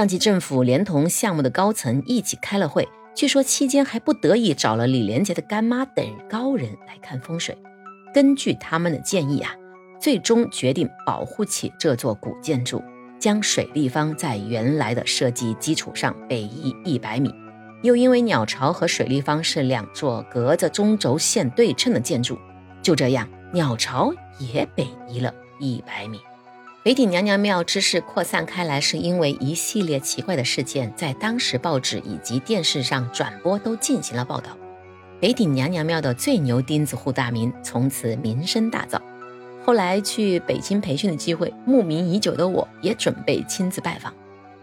上级政府连同项目的高层一起开了会，据说期间还不得已找了李连杰的干妈等高人来看风水。根据他们的建议啊，最终决定保护起这座古建筑，将水立方在原来的设计基础上北移一百米。又因为鸟巢和水立方是两座隔着中轴线对称的建筑，就这样，鸟巢也北移了一百米。北顶娘娘庙之事扩散开来，是因为一系列奇怪的事件在当时报纸以及电视上转播都进行了报道。北顶娘娘庙的最牛钉子户大名从此名声大噪。后来去北京培训的机会，慕名已久的我也准备亲自拜访。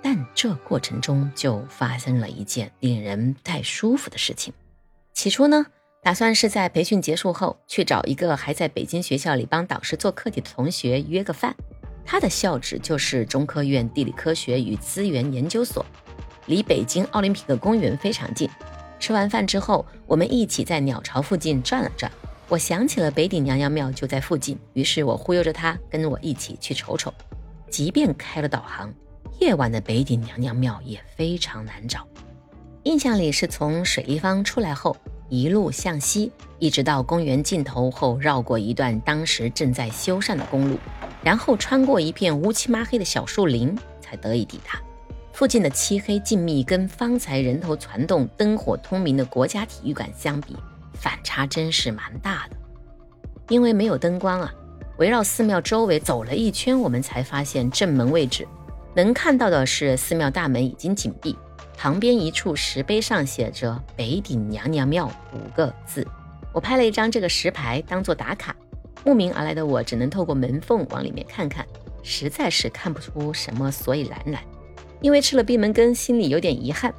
但这过程中就发生了一件令人不太舒服的事情。起初呢，打算是在培训结束后去找一个还在北京学校里帮导师做课题的同学约个饭。他的校址就是中科院地理科学与资源研究所，离北京奥林匹克公园非常近。吃完饭之后，我们一起在鸟巢附近转了转。我想起了北顶娘娘庙就在附近，于是我忽悠着他跟我一起去瞅瞅。即便开了导航。夜晚的北顶娘娘庙也非常难找，印象里是从水立方出来后，一路向西，一直到公园尽头后，绕过一段当时正在修缮的公路，然后穿过一片乌漆抹黑的小树林，才得以抵达。附近的漆黑静谧，跟方才人头攒动、灯火通明的国家体育馆相比，反差真是蛮大的。因为没有灯光啊，围绕寺庙周围走了一圈，我们才发现正门位置。能看到的是，寺庙大门已经紧闭，旁边一处石碑上写着“北顶娘娘庙”五个字。我拍了一张这个石牌当做打卡。慕名而来的我只能透过门缝往里面看看，实在是看不出什么所以然来。因为吃了闭门羹，心里有点遗憾，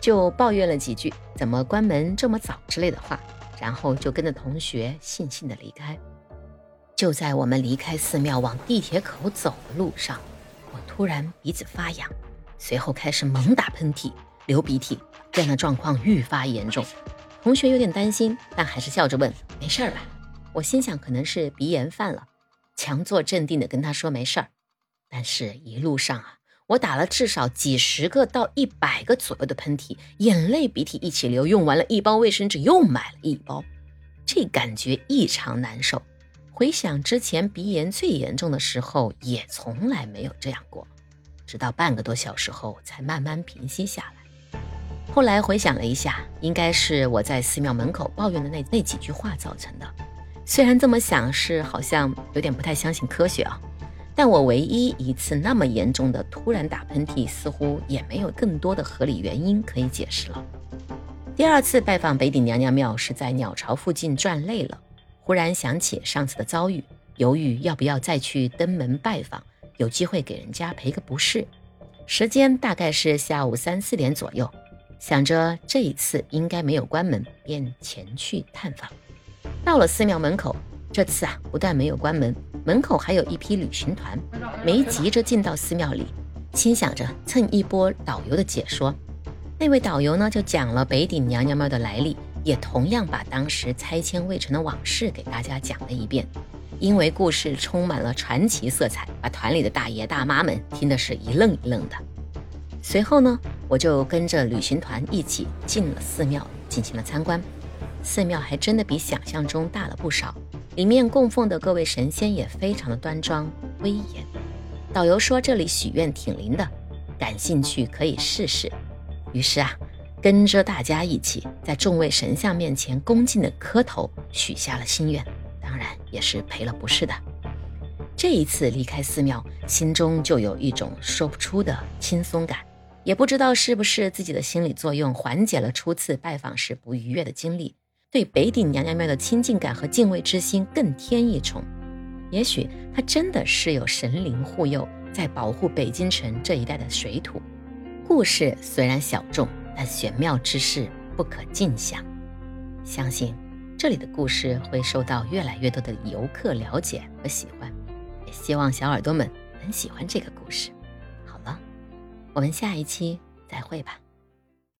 就抱怨了几句“怎么关门这么早”之类的话，然后就跟着同学悻悻地离开。就在我们离开寺庙往地铁口走的路上。我突然鼻子发痒，随后开始猛打喷嚏、流鼻涕，这样的状况愈发严重。同学有点担心，但还是笑着问：“没事吧？”我心想可能是鼻炎犯了，强作镇定的跟他说：“没事儿。”但是，一路上啊，我打了至少几十个到一百个左右的喷嚏，眼泪鼻涕一起流，用完了一包卫生纸，又买了一包，这感觉异常难受。回想之前鼻炎最严重的时候，也从来没有这样过，直到半个多小时后才慢慢平息下来。后来回想了一下，应该是我在寺庙门口抱怨的那那几句话造成的。虽然这么想是好像有点不太相信科学啊，但我唯一一次那么严重的突然打喷嚏，似乎也没有更多的合理原因可以解释了。第二次拜访北顶娘娘庙是在鸟巢附近转累了。忽然想起上次的遭遇，犹豫要不要再去登门拜访，有机会给人家赔个不是。时间大概是下午三四点左右，想着这一次应该没有关门，便前去探访。到了寺庙门口，这次啊不但没有关门，门口还有一批旅行团，没急着进到寺庙里，心想着蹭一波导游的解说。那位导游呢，就讲了北顶娘娘庙的来历。也同样把当时拆迁未成的往事给大家讲了一遍，因为故事充满了传奇色彩，把团里的大爷大妈们听的是一愣一愣的。随后呢，我就跟着旅行团一起进了寺庙，进行了参观。寺庙还真的比想象中大了不少，里面供奉的各位神仙也非常的端庄威严。导游说这里许愿挺灵的，感兴趣可以试试。于是啊。跟着大家一起在众位神像面前恭敬的磕头，许下了心愿，当然也是赔了不是的。这一次离开寺庙，心中就有一种说不出的轻松感，也不知道是不是自己的心理作用缓解了初次拜访时不愉悦的经历，对北顶娘娘庙的亲近感和敬畏之心更添一重。也许它真的是有神灵护佑，在保护北京城这一带的水土。故事虽然小众。但玄妙之事不可尽享，相信这里的故事会受到越来越多的游客了解和喜欢，也希望小耳朵们能喜欢这个故事。好了，我们下一期再会吧。